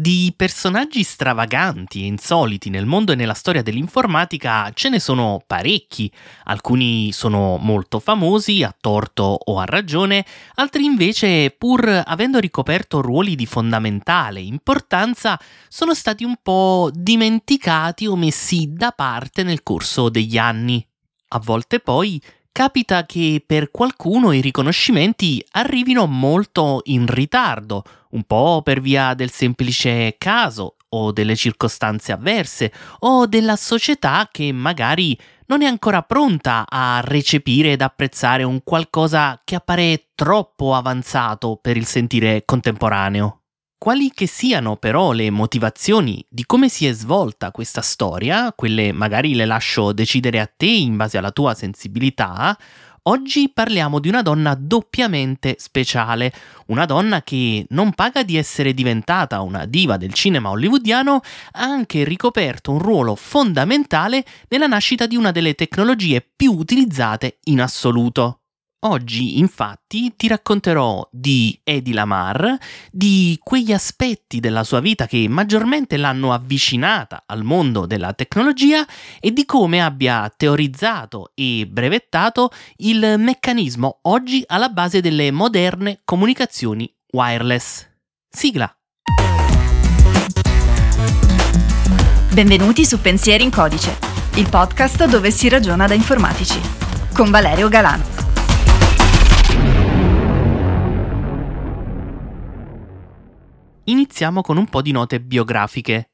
Di personaggi stravaganti e insoliti nel mondo e nella storia dell'informatica ce ne sono parecchi, alcuni sono molto famosi, a torto o a ragione, altri invece, pur avendo ricoperto ruoli di fondamentale importanza, sono stati un po' dimenticati o messi da parte nel corso degli anni. A volte poi capita che per qualcuno i riconoscimenti arrivino molto in ritardo, un po' per via del semplice caso o delle circostanze avverse o della società che magari non è ancora pronta a recepire ed apprezzare un qualcosa che appare troppo avanzato per il sentire contemporaneo. Quali che siano però le motivazioni di come si è svolta questa storia, quelle magari le lascio decidere a te in base alla tua sensibilità, oggi parliamo di una donna doppiamente speciale, una donna che non paga di essere diventata una diva del cinema hollywoodiano, ha anche ricoperto un ruolo fondamentale nella nascita di una delle tecnologie più utilizzate in assoluto. Oggi infatti ti racconterò di Eddie Lamar, di quegli aspetti della sua vita che maggiormente l'hanno avvicinata al mondo della tecnologia e di come abbia teorizzato e brevettato il meccanismo oggi alla base delle moderne comunicazioni wireless. Sigla! Benvenuti su Pensieri in Codice, il podcast dove si ragiona da informatici, con Valerio Galano. Iniziamo con un po' di note biografiche.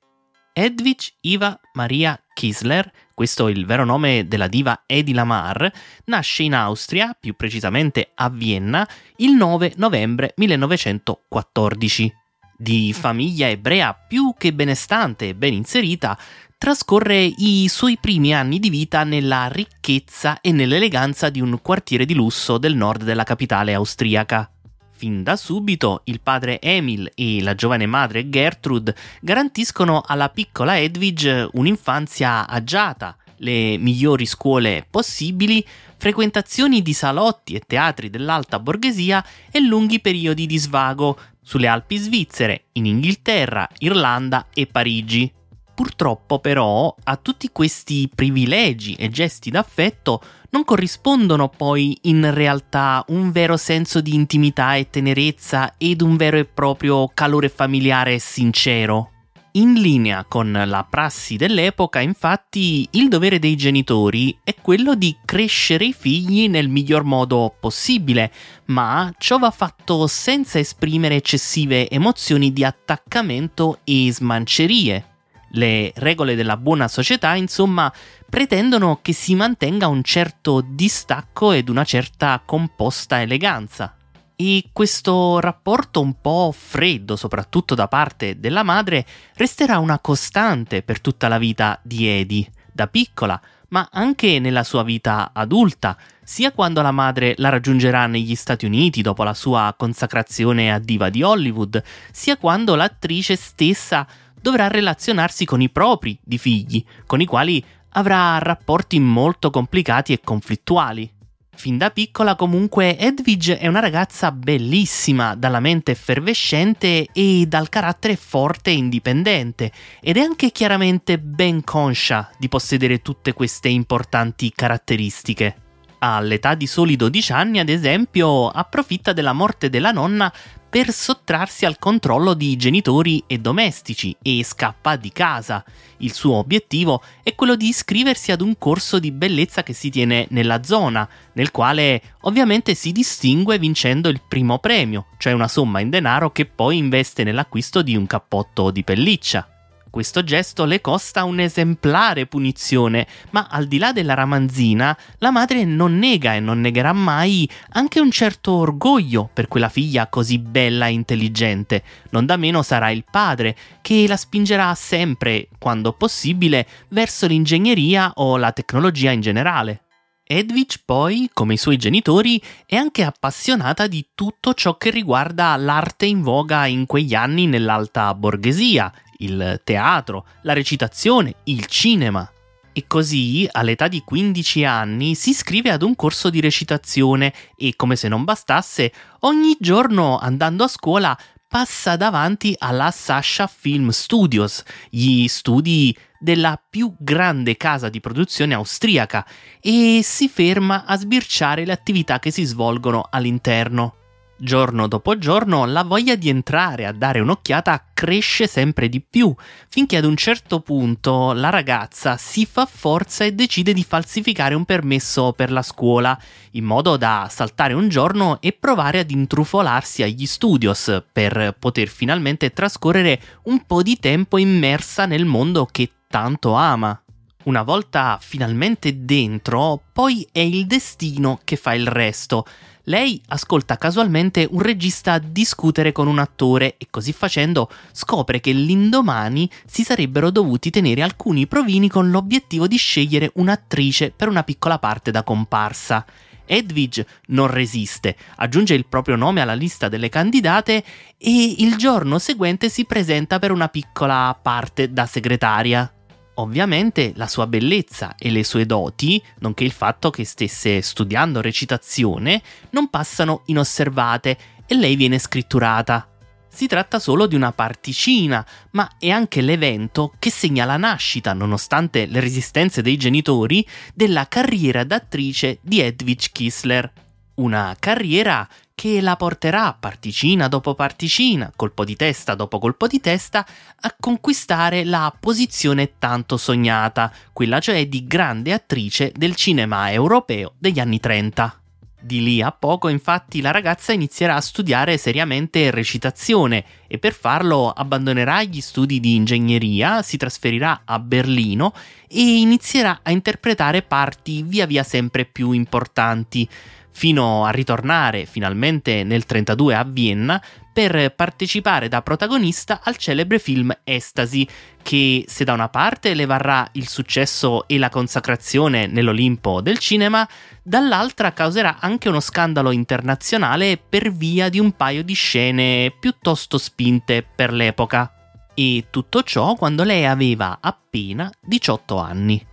Edwige Iva Maria Kisler, questo è il vero nome della diva Edi Lamar, nasce in Austria, più precisamente a Vienna, il 9 novembre 1914. Di famiglia ebrea più che benestante e ben inserita, trascorre i suoi primi anni di vita nella ricchezza e nell'eleganza di un quartiere di lusso del nord della capitale austriaca. Fin da subito il padre Emil e la giovane madre Gertrude garantiscono alla piccola Edwige un'infanzia agiata, le migliori scuole possibili, frequentazioni di salotti e teatri dell'alta borghesia e lunghi periodi di svago sulle Alpi svizzere, in Inghilterra, Irlanda e Parigi. Purtroppo però a tutti questi privilegi e gesti d'affetto non corrispondono poi in realtà un vero senso di intimità e tenerezza ed un vero e proprio calore familiare sincero. In linea con la prassi dell'epoca, infatti, il dovere dei genitori è quello di crescere i figli nel miglior modo possibile, ma ciò va fatto senza esprimere eccessive emozioni di attaccamento e smancerie. Le regole della buona società, insomma, pretendono che si mantenga un certo distacco ed una certa composta eleganza. E questo rapporto un po' freddo, soprattutto da parte della madre, resterà una costante per tutta la vita di Eddie, da piccola, ma anche nella sua vita adulta, sia quando la madre la raggiungerà negli Stati Uniti dopo la sua consacrazione a diva di Hollywood, sia quando l'attrice stessa dovrà relazionarsi con i propri di figli, con i quali avrà rapporti molto complicati e conflittuali. Fin da piccola comunque Edwige è una ragazza bellissima, dalla mente effervescente e dal carattere forte e indipendente, ed è anche chiaramente ben conscia di possedere tutte queste importanti caratteristiche. All'età di soli 12 anni, ad esempio, approfitta della morte della nonna per sottrarsi al controllo di genitori e domestici e scappa di casa. Il suo obiettivo è quello di iscriversi ad un corso di bellezza che si tiene nella zona, nel quale ovviamente si distingue vincendo il primo premio, cioè una somma in denaro che poi investe nell'acquisto di un cappotto di pelliccia. Questo gesto le costa un'esemplare punizione, ma al di là della ramanzina, la madre non nega e non negherà mai anche un certo orgoglio per quella figlia così bella e intelligente. Non da meno sarà il padre, che la spingerà sempre, quando possibile, verso l'ingegneria o la tecnologia in generale. Edwige poi, come i suoi genitori, è anche appassionata di tutto ciò che riguarda l'arte in voga in quegli anni nell'alta borghesia, il teatro, la recitazione, il cinema. E così, all'età di 15 anni, si iscrive ad un corso di recitazione e, come se non bastasse, ogni giorno andando a scuola passa davanti alla Sasha Film Studios, gli studi della più grande casa di produzione austriaca, e si ferma a sbirciare le attività che si svolgono all'interno. Giorno dopo giorno la voglia di entrare a dare un'occhiata cresce sempre di più, finché ad un certo punto la ragazza si fa forza e decide di falsificare un permesso per la scuola, in modo da saltare un giorno e provare ad intrufolarsi agli studios per poter finalmente trascorrere un po' di tempo immersa nel mondo che tanto ama. Una volta finalmente dentro, poi è il destino che fa il resto lei ascolta casualmente un regista discutere con un attore e così facendo scopre che l'indomani si sarebbero dovuti tenere alcuni provini con l'obiettivo di scegliere un'attrice per una piccola parte da comparsa. Edwidge non resiste, aggiunge il proprio nome alla lista delle candidate e il giorno seguente si presenta per una piccola parte da segretaria. Ovviamente la sua bellezza e le sue doti, nonché il fatto che stesse studiando recitazione, non passano inosservate e lei viene scritturata. Si tratta solo di una particina, ma è anche l'evento che segna la nascita, nonostante le resistenze dei genitori, della carriera d'attrice di Edwidge Kissler. Una carriera che la porterà particina dopo particina, colpo di testa dopo colpo di testa, a conquistare la posizione tanto sognata, quella cioè di grande attrice del cinema europeo degli anni 30. Di lì a poco, infatti, la ragazza inizierà a studiare seriamente recitazione e per farlo abbandonerà gli studi di ingegneria, si trasferirà a Berlino e inizierà a interpretare parti via via sempre più importanti fino a ritornare finalmente nel 32 a Vienna per partecipare da protagonista al celebre film Estasi, che se da una parte le varrà il successo e la consacrazione nell'Olimpo del cinema, dall'altra causerà anche uno scandalo internazionale per via di un paio di scene piuttosto spinte per l'epoca. E tutto ciò quando lei aveva appena 18 anni.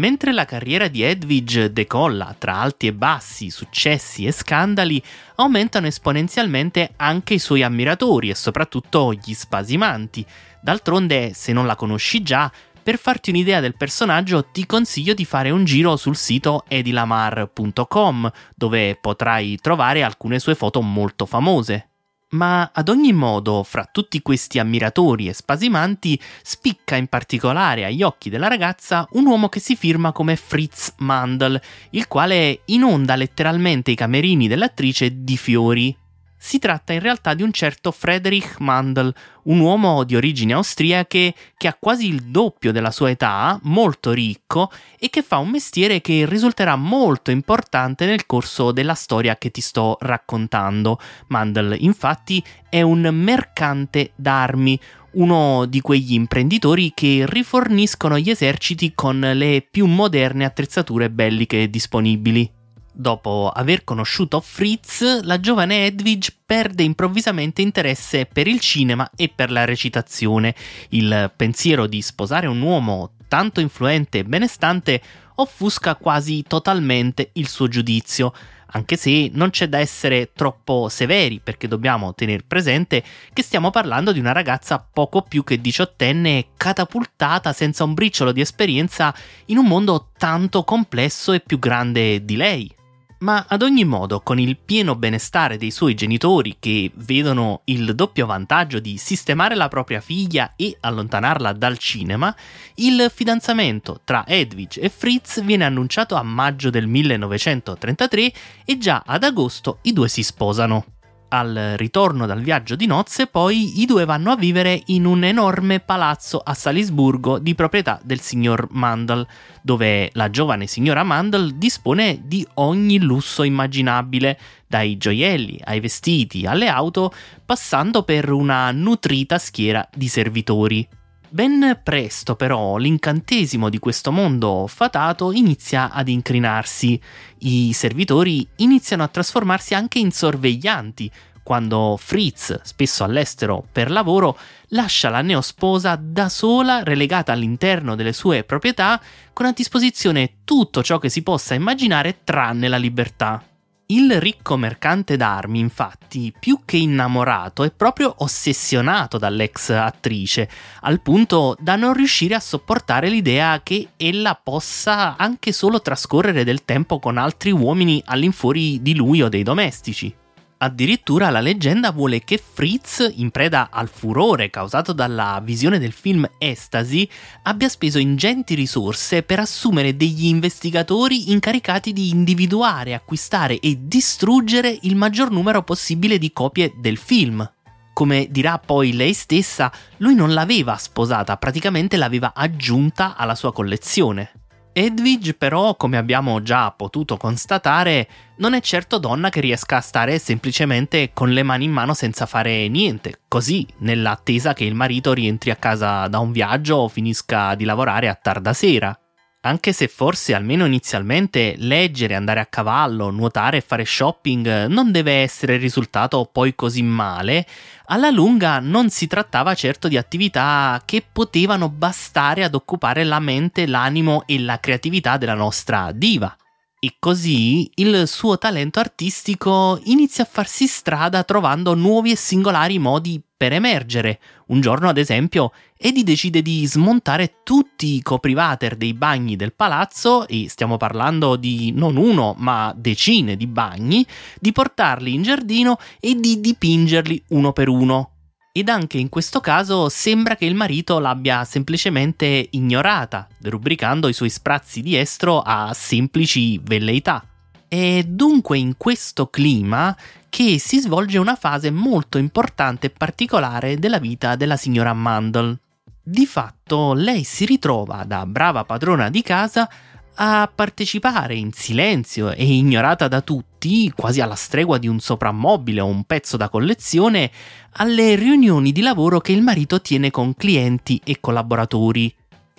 Mentre la carriera di Edwidge decolla tra alti e bassi, successi e scandali, aumentano esponenzialmente anche i suoi ammiratori e soprattutto gli spasimanti. D'altronde, se non la conosci già, per farti un'idea del personaggio ti consiglio di fare un giro sul sito edilamar.com, dove potrai trovare alcune sue foto molto famose. Ma ad ogni modo, fra tutti questi ammiratori e spasimanti, spicca in particolare agli occhi della ragazza un uomo che si firma come Fritz Mandel, il quale inonda letteralmente i camerini dell'attrice di fiori. Si tratta in realtà di un certo Friedrich Mandel, un uomo di origini austriache che ha quasi il doppio della sua età, molto ricco e che fa un mestiere che risulterà molto importante nel corso della storia che ti sto raccontando. Mandel, infatti, è un mercante d'armi, uno di quegli imprenditori che riforniscono gli eserciti con le più moderne attrezzature belliche disponibili. Dopo aver conosciuto Fritz, la giovane Edwidge perde improvvisamente interesse per il cinema e per la recitazione. Il pensiero di sposare un uomo tanto influente e benestante offusca quasi totalmente il suo giudizio, anche se non c'è da essere troppo severi perché dobbiamo tenere presente che stiamo parlando di una ragazza poco più che diciottenne catapultata senza un briciolo di esperienza in un mondo tanto complesso e più grande di lei ma ad ogni modo con il pieno benestare dei suoi genitori che vedono il doppio vantaggio di sistemare la propria figlia e allontanarla dal cinema, il fidanzamento tra Edwidge e Fritz viene annunciato a maggio del 1933 e già ad agosto i due si sposano. Al ritorno dal viaggio di nozze, poi, i due vanno a vivere in un enorme palazzo a Salisburgo di proprietà del signor Mandel, dove la giovane signora Mandel dispone di ogni lusso immaginabile, dai gioielli ai vestiti alle auto, passando per una nutrita schiera di servitori. Ben presto però l'incantesimo di questo mondo fatato inizia ad incrinarsi. I servitori iniziano a trasformarsi anche in sorveglianti, quando Fritz, spesso all'estero per lavoro, lascia la neosposa da sola, relegata all'interno delle sue proprietà, con a disposizione tutto ciò che si possa immaginare tranne la libertà. Il ricco mercante d'armi, infatti, più che innamorato, è proprio ossessionato dall'ex attrice, al punto da non riuscire a sopportare l'idea che ella possa anche solo trascorrere del tempo con altri uomini all'infuori di lui o dei domestici. Addirittura la leggenda vuole che Fritz, in preda al furore causato dalla visione del film Ecstasy, abbia speso ingenti risorse per assumere degli investigatori incaricati di individuare, acquistare e distruggere il maggior numero possibile di copie del film. Come dirà poi lei stessa, lui non l'aveva sposata, praticamente l'aveva aggiunta alla sua collezione. Edwige però, come abbiamo già potuto constatare, non è certo donna che riesca a stare semplicemente con le mani in mano senza fare niente, così nell'attesa che il marito rientri a casa da un viaggio o finisca di lavorare a tarda sera. Anche se forse almeno inizialmente leggere, andare a cavallo, nuotare e fare shopping non deve essere risultato poi così male, alla lunga non si trattava certo di attività che potevano bastare ad occupare la mente, l'animo e la creatività della nostra diva. E così il suo talento artistico inizia a farsi strada trovando nuovi e singolari modi per emergere. Un giorno, ad esempio, Eddie decide di smontare tutti i coprivater dei bagni del palazzo, e stiamo parlando di non uno, ma decine di bagni, di portarli in giardino e di dipingerli uno per uno ed anche in questo caso sembra che il marito l'abbia semplicemente ignorata, derubricando i suoi sprazzi di estro a semplici velleità. È dunque in questo clima che si svolge una fase molto importante e particolare della vita della signora Mandel. Di fatto lei si ritrova da brava padrona di casa a partecipare in silenzio e ignorata da tutti, quasi alla stregua di un soprammobile o un pezzo da collezione, alle riunioni di lavoro che il marito tiene con clienti e collaboratori.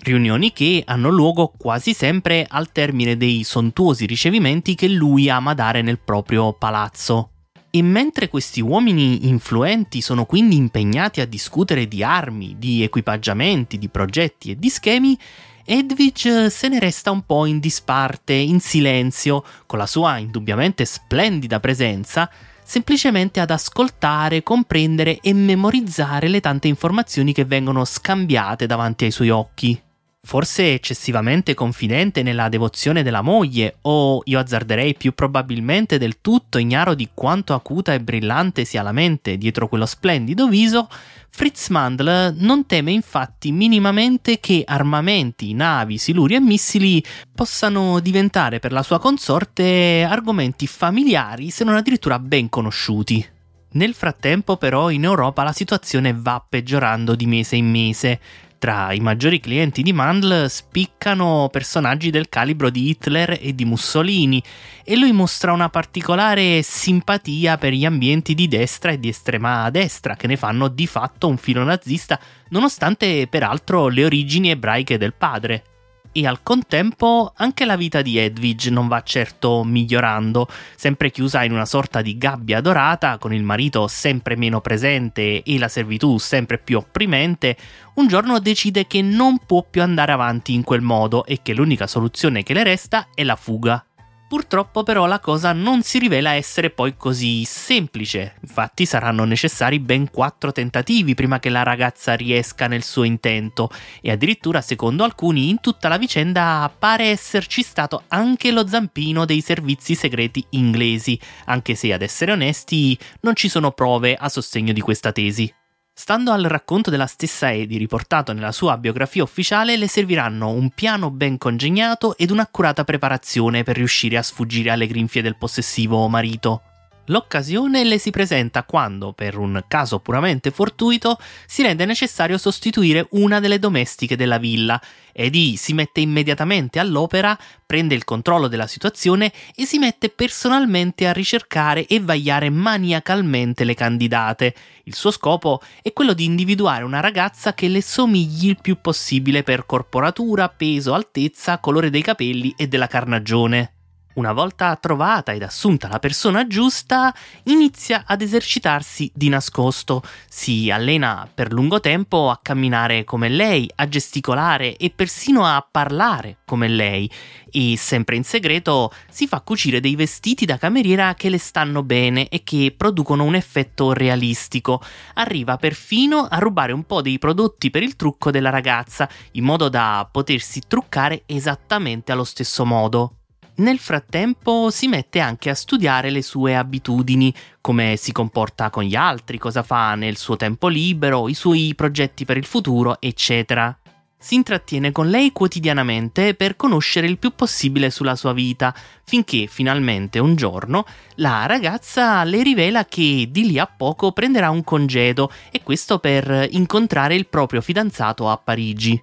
Riunioni che hanno luogo quasi sempre al termine dei sontuosi ricevimenti che lui ama dare nel proprio palazzo. E mentre questi uomini influenti sono quindi impegnati a discutere di armi, di equipaggiamenti, di progetti e di schemi, Edwige se ne resta un po' in disparte, in silenzio, con la sua indubbiamente splendida presenza, semplicemente ad ascoltare, comprendere e memorizzare le tante informazioni che vengono scambiate davanti ai suoi occhi. Forse eccessivamente confidente nella devozione della moglie, o io azzarderei più probabilmente del tutto ignaro di quanto acuta e brillante sia la mente dietro quello splendido viso, Fritz Mandl non teme infatti minimamente che armamenti, navi, siluri e missili possano diventare per la sua consorte argomenti familiari se non addirittura ben conosciuti. Nel frattempo però in Europa la situazione va peggiorando di mese in mese. Tra i maggiori clienti di Mandl spiccano personaggi del calibro di Hitler e di Mussolini e lui mostra una particolare simpatia per gli ambienti di destra e di estrema destra che ne fanno di fatto un filo nazista nonostante peraltro le origini ebraiche del padre e al contempo anche la vita di Edwige non va certo migliorando, sempre chiusa in una sorta di gabbia dorata, con il marito sempre meno presente e la servitù sempre più opprimente, un giorno decide che non può più andare avanti in quel modo e che l'unica soluzione che le resta è la fuga. Purtroppo però la cosa non si rivela essere poi così semplice, infatti saranno necessari ben quattro tentativi prima che la ragazza riesca nel suo intento. E addirittura secondo alcuni in tutta la vicenda pare esserci stato anche lo zampino dei servizi segreti inglesi, anche se ad essere onesti non ci sono prove a sostegno di questa tesi. Stando al racconto della stessa Edi riportato nella sua biografia ufficiale, le serviranno un piano ben congegnato ed un'accurata preparazione per riuscire a sfuggire alle grinfie del possessivo marito. L'occasione le si presenta quando, per un caso puramente fortuito, si rende necessario sostituire una delle domestiche della villa. Eddie si mette immediatamente all'opera, prende il controllo della situazione e si mette personalmente a ricercare e vagliare maniacalmente le candidate. Il suo scopo è quello di individuare una ragazza che le somigli il più possibile per corporatura, peso, altezza, colore dei capelli e della carnagione. Una volta trovata ed assunta la persona giusta, inizia ad esercitarsi di nascosto. Si allena per lungo tempo a camminare come lei, a gesticolare e persino a parlare come lei. E sempre in segreto si fa cucire dei vestiti da cameriera che le stanno bene e che producono un effetto realistico. Arriva perfino a rubare un po' dei prodotti per il trucco della ragazza, in modo da potersi truccare esattamente allo stesso modo. Nel frattempo si mette anche a studiare le sue abitudini, come si comporta con gli altri, cosa fa nel suo tempo libero, i suoi progetti per il futuro, eccetera. Si intrattiene con lei quotidianamente per conoscere il più possibile sulla sua vita, finché finalmente un giorno la ragazza le rivela che di lì a poco prenderà un congedo e questo per incontrare il proprio fidanzato a Parigi.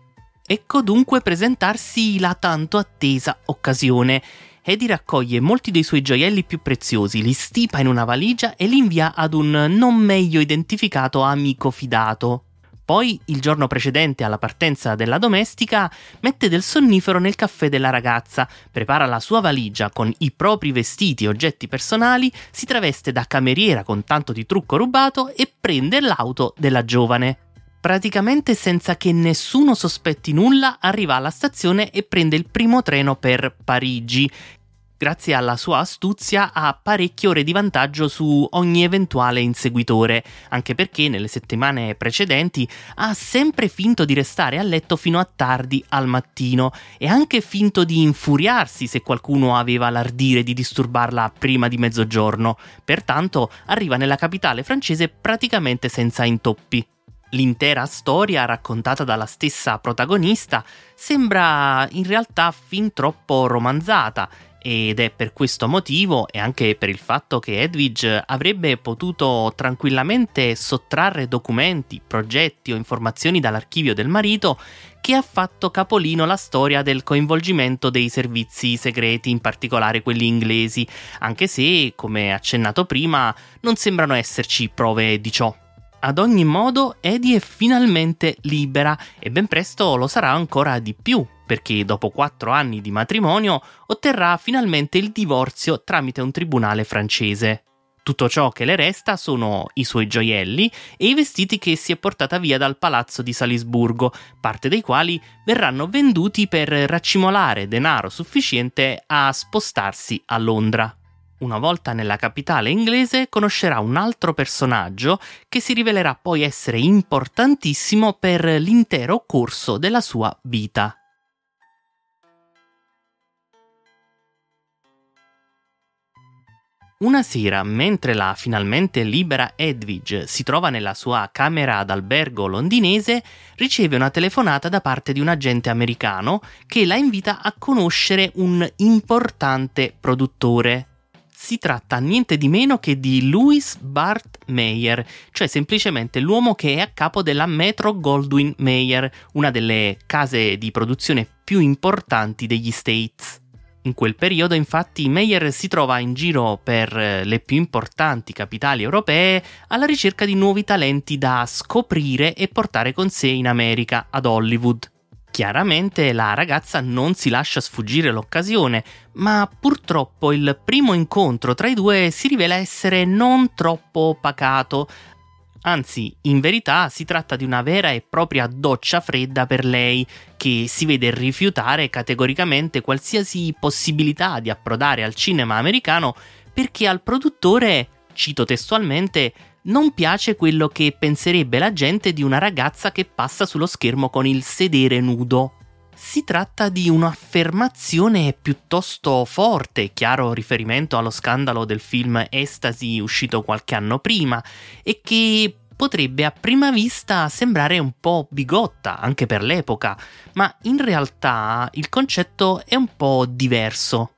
Ecco dunque presentarsi la tanto attesa occasione Eddie raccoglie molti dei suoi gioielli più preziosi, li stipa in una valigia e li invia ad un non meglio identificato amico fidato. Poi, il giorno precedente alla partenza della domestica, mette del sonnifero nel caffè della ragazza, prepara la sua valigia con i propri vestiti e oggetti personali, si traveste da cameriera con tanto di trucco rubato e prende l'auto della giovane. Praticamente senza che nessuno sospetti nulla, arriva alla stazione e prende il primo treno per Parigi, grazie alla sua astuzia, ha parecchie ore di vantaggio su ogni eventuale inseguitore, anche perché nelle settimane precedenti ha sempre finto di restare a letto fino a tardi al mattino e anche finto di infuriarsi se qualcuno aveva l'ardire di disturbarla prima di mezzogiorno. Pertanto arriva nella capitale francese praticamente senza intoppi. L'intera storia raccontata dalla stessa protagonista sembra in realtà fin troppo romanzata ed è per questo motivo e anche per il fatto che Edwidge avrebbe potuto tranquillamente sottrarre documenti, progetti o informazioni dall'archivio del marito che ha fatto capolino la storia del coinvolgimento dei servizi segreti, in particolare quelli inglesi, anche se, come accennato prima, non sembrano esserci prove di ciò. Ad ogni modo, Eddie è finalmente libera e ben presto lo sarà ancora di più, perché dopo quattro anni di matrimonio otterrà finalmente il divorzio tramite un tribunale francese. Tutto ciò che le resta sono i suoi gioielli e i vestiti che si è portata via dal palazzo di Salisburgo, parte dei quali verranno venduti per raccimolare denaro sufficiente a spostarsi a Londra. Una volta nella capitale inglese conoscerà un altro personaggio che si rivelerà poi essere importantissimo per l'intero corso della sua vita. Una sera, mentre la finalmente libera Edwidge si trova nella sua camera d'albergo londinese, riceve una telefonata da parte di un agente americano che la invita a conoscere un importante produttore si tratta niente di meno che di Louis Bart Meyer, cioè semplicemente l'uomo che è a capo della Metro Goldwyn Mayer, una delle case di produzione più importanti degli States. In quel periodo, infatti, Meyer si trova in giro per eh, le più importanti capitali europee alla ricerca di nuovi talenti da scoprire e portare con sé in America, ad Hollywood. Chiaramente la ragazza non si lascia sfuggire l'occasione, ma purtroppo il primo incontro tra i due si rivela essere non troppo pacato. Anzi, in verità si tratta di una vera e propria doccia fredda per lei, che si vede rifiutare categoricamente qualsiasi possibilità di approdare al cinema americano perché al produttore, cito testualmente, non piace quello che penserebbe la gente di una ragazza che passa sullo schermo con il sedere nudo. Si tratta di un'affermazione piuttosto forte, chiaro riferimento allo scandalo del film Estasi uscito qualche anno prima, e che potrebbe a prima vista sembrare un po' bigotta anche per l'epoca, ma in realtà il concetto è un po' diverso.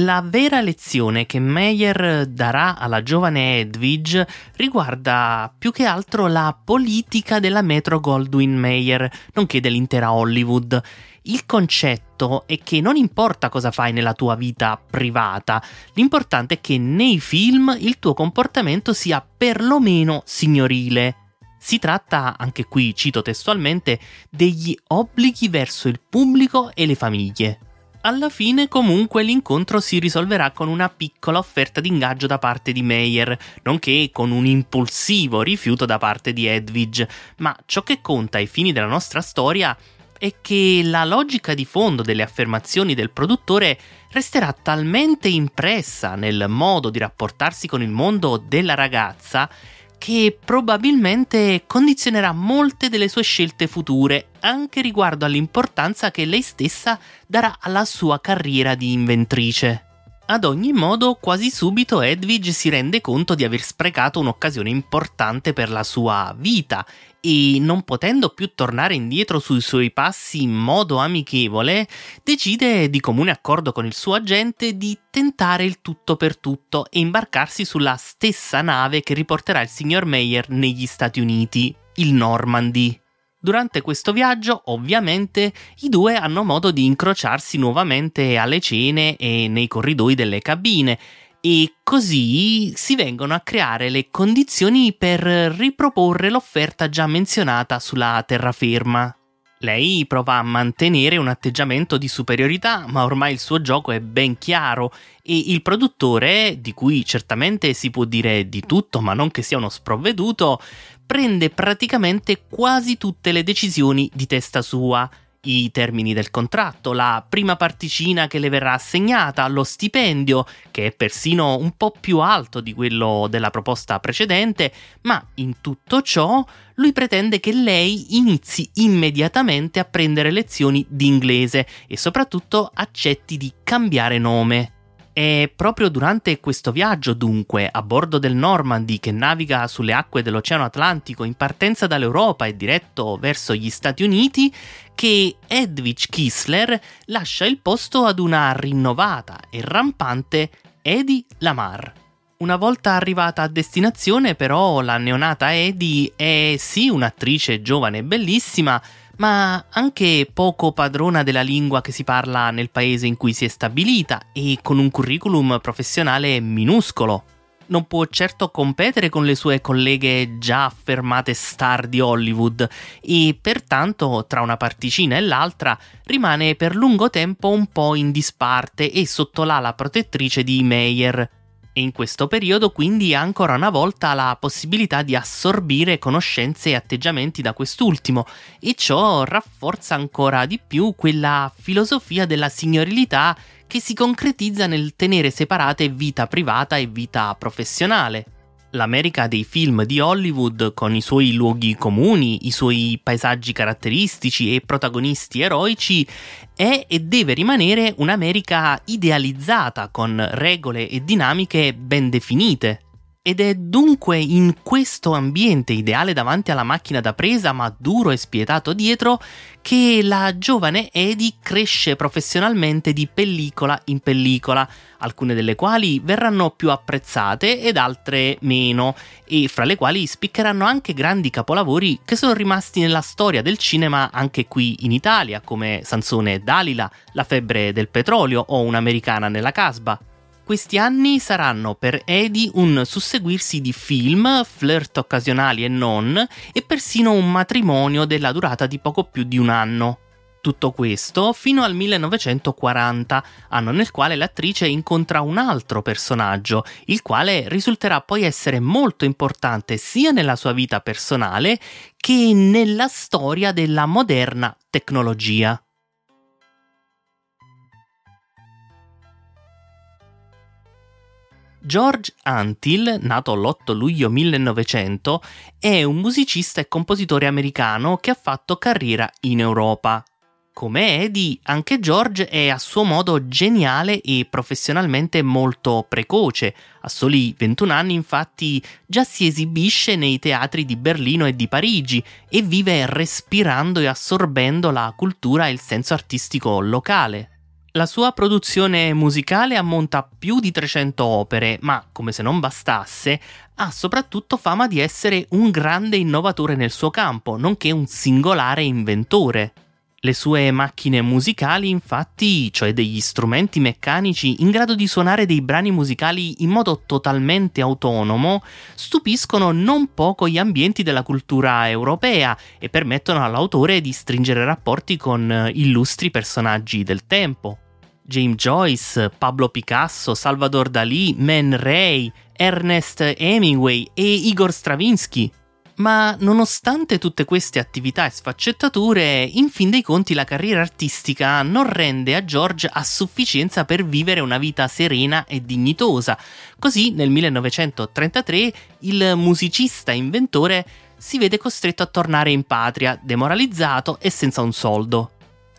La vera lezione che Meyer darà alla giovane Edwidge riguarda più che altro la politica della Metro Goldwyn Mayer, nonché dell'intera Hollywood. Il concetto è che non importa cosa fai nella tua vita privata, l'importante è che nei film il tuo comportamento sia perlomeno signorile. Si tratta, anche qui cito testualmente, degli obblighi verso il pubblico e le famiglie. Alla fine comunque l'incontro si risolverà con una piccola offerta di ingaggio da parte di Meyer, nonché con un impulsivo rifiuto da parte di Edwidge, ma ciò che conta ai fini della nostra storia è che la logica di fondo delle affermazioni del produttore resterà talmente impressa nel modo di rapportarsi con il mondo della ragazza che probabilmente condizionerà molte delle sue scelte future, anche riguardo all'importanza che lei stessa darà alla sua carriera di inventrice. Ad ogni modo, quasi subito Edwidge si rende conto di aver sprecato un'occasione importante per la sua vita e, non potendo più tornare indietro sui suoi passi in modo amichevole, decide di comune accordo con il suo agente di tentare il tutto per tutto e imbarcarsi sulla stessa nave che riporterà il signor Meyer negli Stati Uniti, il Normandy. Durante questo viaggio, ovviamente, i due hanno modo di incrociarsi nuovamente alle cene e nei corridoi delle cabine e così si vengono a creare le condizioni per riproporre l'offerta già menzionata sulla terraferma. Lei prova a mantenere un atteggiamento di superiorità, ma ormai il suo gioco è ben chiaro e il produttore, di cui certamente si può dire di tutto, ma non che sia uno sprovveduto, prende praticamente quasi tutte le decisioni di testa sua. I termini del contratto, la prima particina che le verrà assegnata, lo stipendio, che è persino un po' più alto di quello della proposta precedente, ma in tutto ciò lui pretende che lei inizi immediatamente a prendere lezioni di inglese e soprattutto accetti di cambiare nome. È proprio durante questo viaggio, dunque, a bordo del Normandy che naviga sulle acque dell'Oceano Atlantico in partenza dall'Europa e diretto verso gli Stati Uniti, che Edwidge Kissler lascia il posto ad una rinnovata e rampante Eddie Lamar. Una volta arrivata a destinazione, però, la neonata Eddie è sì un'attrice giovane e bellissima, ma anche poco padrona della lingua che si parla nel paese in cui si è stabilita e con un curriculum professionale minuscolo. Non può certo competere con le sue colleghe già affermate star di Hollywood e pertanto tra una particina e l'altra rimane per lungo tempo un po' in disparte e sotto l'ala protettrice di Meyer, e in questo periodo quindi ha ancora una volta la possibilità di assorbire conoscenze e atteggiamenti da quest'ultimo. E ciò rafforza ancora di più quella filosofia della signorilità che si concretizza nel tenere separate vita privata e vita professionale l'America dei film di Hollywood, con i suoi luoghi comuni, i suoi paesaggi caratteristici e protagonisti eroici, è e deve rimanere un'America idealizzata, con regole e dinamiche ben definite. Ed è dunque in questo ambiente ideale davanti alla macchina da presa, ma duro e spietato dietro, che la giovane Edi cresce professionalmente di pellicola in pellicola, alcune delle quali verranno più apprezzate ed altre meno, e fra le quali spiccheranno anche grandi capolavori che sono rimasti nella storia del cinema anche qui in Italia, come Sansone e Dalila, La febbre del petrolio o Un'americana nella casba. Questi anni saranno per Eddie un susseguirsi di film, flirt occasionali e non, e persino un matrimonio della durata di poco più di un anno. Tutto questo fino al 1940, anno nel quale l'attrice incontra un altro personaggio, il quale risulterà poi essere molto importante sia nella sua vita personale che nella storia della moderna tecnologia. George Antil, nato l'8 luglio 1900, è un musicista e compositore americano che ha fatto carriera in Europa. Come Eddie, anche George è a suo modo geniale e professionalmente molto precoce. A soli 21 anni, infatti, già si esibisce nei teatri di Berlino e di Parigi e vive respirando e assorbendo la cultura e il senso artistico locale. La sua produzione musicale ammonta a più di 300 opere, ma come se non bastasse, ha soprattutto fama di essere un grande innovatore nel suo campo, nonché un singolare inventore. Le sue macchine musicali, infatti, cioè degli strumenti meccanici in grado di suonare dei brani musicali in modo totalmente autonomo, stupiscono non poco gli ambienti della cultura europea e permettono all'autore di stringere rapporti con illustri personaggi del tempo. James Joyce, Pablo Picasso, Salvador Dalí, Man Ray, Ernest Hemingway e Igor Stravinsky. Ma nonostante tutte queste attività e sfaccettature, in fin dei conti la carriera artistica non rende a George a sufficienza per vivere una vita serena e dignitosa. Così nel 1933 il musicista inventore si vede costretto a tornare in patria, demoralizzato e senza un soldo.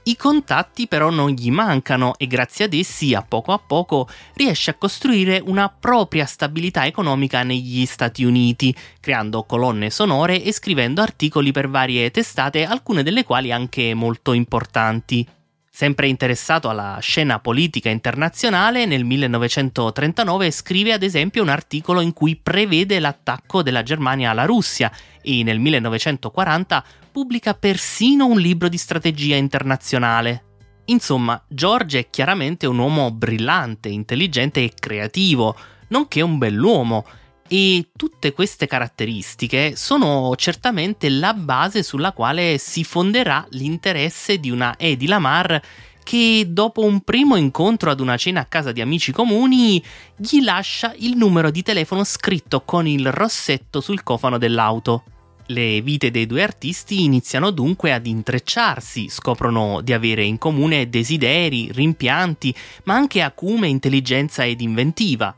I contatti però non gli mancano e grazie ad essi a poco a poco riesce a costruire una propria stabilità economica negli Stati Uniti, creando colonne sonore e scrivendo articoli per varie testate, alcune delle quali anche molto importanti. Sempre interessato alla scena politica internazionale, nel 1939 scrive ad esempio un articolo in cui prevede l'attacco della Germania alla Russia e nel 1940 pubblica persino un libro di strategia internazionale. Insomma, George è chiaramente un uomo brillante, intelligente e creativo, nonché un bell'uomo, e tutte queste caratteristiche sono certamente la base sulla quale si fonderà l'interesse di una Eddie Lamar che dopo un primo incontro ad una cena a casa di amici comuni gli lascia il numero di telefono scritto con il rossetto sul cofano dell'auto. Le vite dei due artisti iniziano dunque ad intrecciarsi, scoprono di avere in comune desideri, rimpianti, ma anche acume, intelligenza ed inventiva.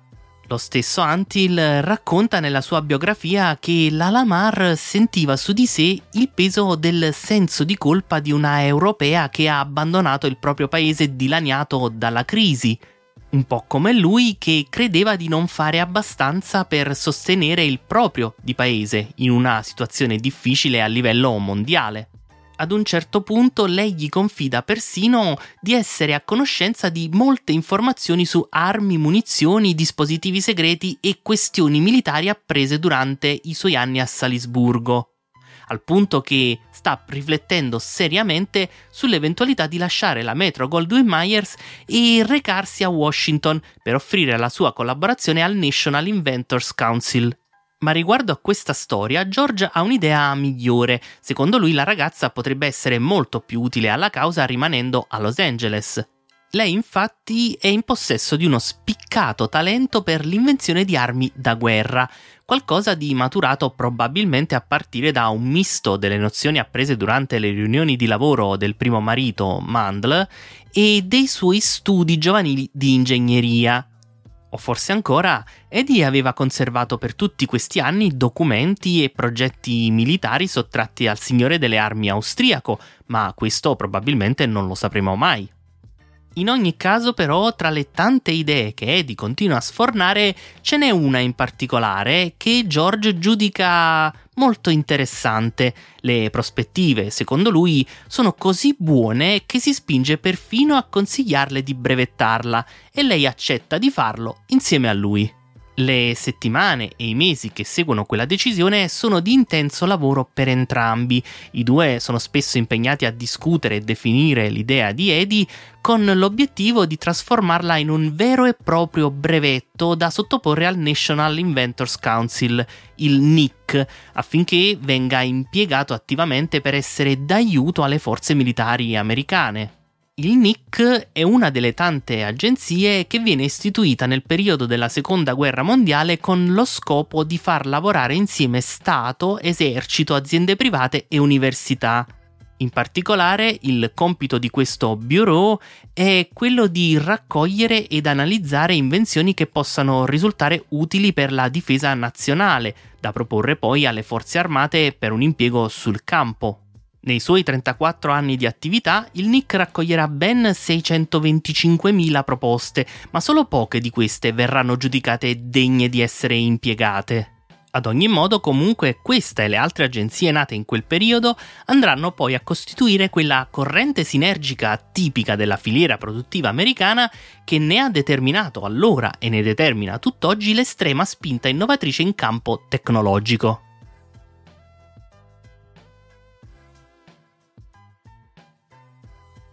Lo stesso Antil racconta nella sua biografia che la Lamar sentiva su di sé il peso del senso di colpa di una europea che ha abbandonato il proprio paese dilaniato dalla crisi un po' come lui che credeva di non fare abbastanza per sostenere il proprio di paese in una situazione difficile a livello mondiale. Ad un certo punto lei gli confida persino di essere a conoscenza di molte informazioni su armi, munizioni, dispositivi segreti e questioni militari apprese durante i suoi anni a Salisburgo al punto che sta riflettendo seriamente sull'eventualità di lasciare la Metro Goldwyn Myers e recarsi a Washington per offrire la sua collaborazione al National Inventors Council. Ma riguardo a questa storia, George ha un'idea migliore. Secondo lui la ragazza potrebbe essere molto più utile alla causa rimanendo a Los Angeles. Lei infatti è in possesso di uno spiccato talento per l'invenzione di armi da guerra, qualcosa di maturato probabilmente a partire da un misto delle nozioni apprese durante le riunioni di lavoro del primo marito, Mandl, e dei suoi studi giovanili di ingegneria. O forse ancora, Eddie aveva conservato per tutti questi anni documenti e progetti militari sottratti al signore delle armi austriaco, ma questo probabilmente non lo sapremo mai. In ogni caso, però, tra le tante idee che Eddie continua a sfornare, ce n'è una in particolare che George giudica molto interessante. Le prospettive, secondo lui, sono così buone che si spinge perfino a consigliarle di brevettarla e lei accetta di farlo insieme a lui. Le settimane e i mesi che seguono quella decisione sono di intenso lavoro per entrambi. I due sono spesso impegnati a discutere e definire l'idea di Eddie con l'obiettivo di trasformarla in un vero e proprio brevetto da sottoporre al National Inventors Council, il NIC, affinché venga impiegato attivamente per essere d'aiuto alle forze militari americane. Il NIC è una delle tante agenzie che viene istituita nel periodo della Seconda Guerra Mondiale con lo scopo di far lavorare insieme Stato, esercito, aziende private e università. In particolare, il compito di questo bureau è quello di raccogliere ed analizzare invenzioni che possano risultare utili per la difesa nazionale, da proporre poi alle forze armate per un impiego sul campo. Nei suoi 34 anni di attività, il NIC raccoglierà ben 625.000 proposte, ma solo poche di queste verranno giudicate degne di essere impiegate. Ad ogni modo, comunque, questa e le altre agenzie nate in quel periodo andranno poi a costituire quella corrente sinergica tipica della filiera produttiva americana che ne ha determinato allora e ne determina tutt'oggi l'estrema spinta innovatrice in campo tecnologico.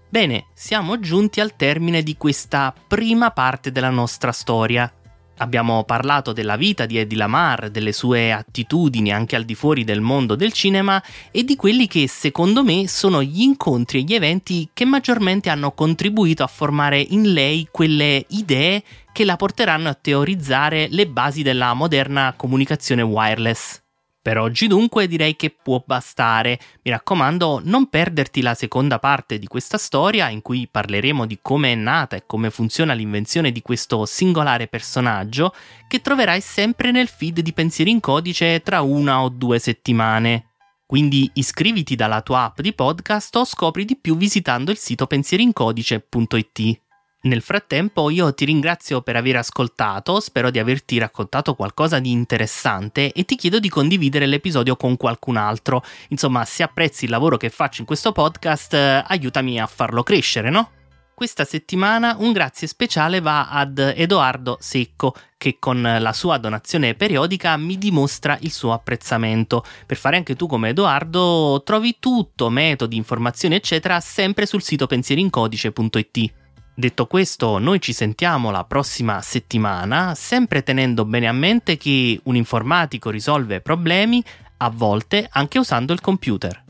Bene, siamo giunti al termine di questa prima parte della nostra storia. Abbiamo parlato della vita di Eddie Lamar, delle sue attitudini anche al di fuori del mondo del cinema e di quelli che secondo me sono gli incontri e gli eventi che maggiormente hanno contribuito a formare in lei quelle idee che la porteranno a teorizzare le basi della moderna comunicazione wireless. Per oggi dunque direi che può bastare. Mi raccomando, non perderti la seconda parte di questa storia in cui parleremo di come è nata e come funziona l'invenzione di questo singolare personaggio che troverai sempre nel feed di Pensieri in Codice tra una o due settimane. Quindi iscriviti dalla tua app di podcast o scopri di più visitando il sito pensierincodice.it. Nel frattempo io ti ringrazio per aver ascoltato, spero di averti raccontato qualcosa di interessante e ti chiedo di condividere l'episodio con qualcun altro. Insomma, se apprezzi il lavoro che faccio in questo podcast, eh, aiutami a farlo crescere, no? Questa settimana un grazie speciale va ad Edoardo Secco, che con la sua donazione periodica mi dimostra il suo apprezzamento. Per fare anche tu come Edoardo, trovi tutto, metodi, informazioni, eccetera, sempre sul sito pensierincodice.it. Detto questo, noi ci sentiamo la prossima settimana, sempre tenendo bene a mente che un informatico risolve problemi, a volte anche usando il computer.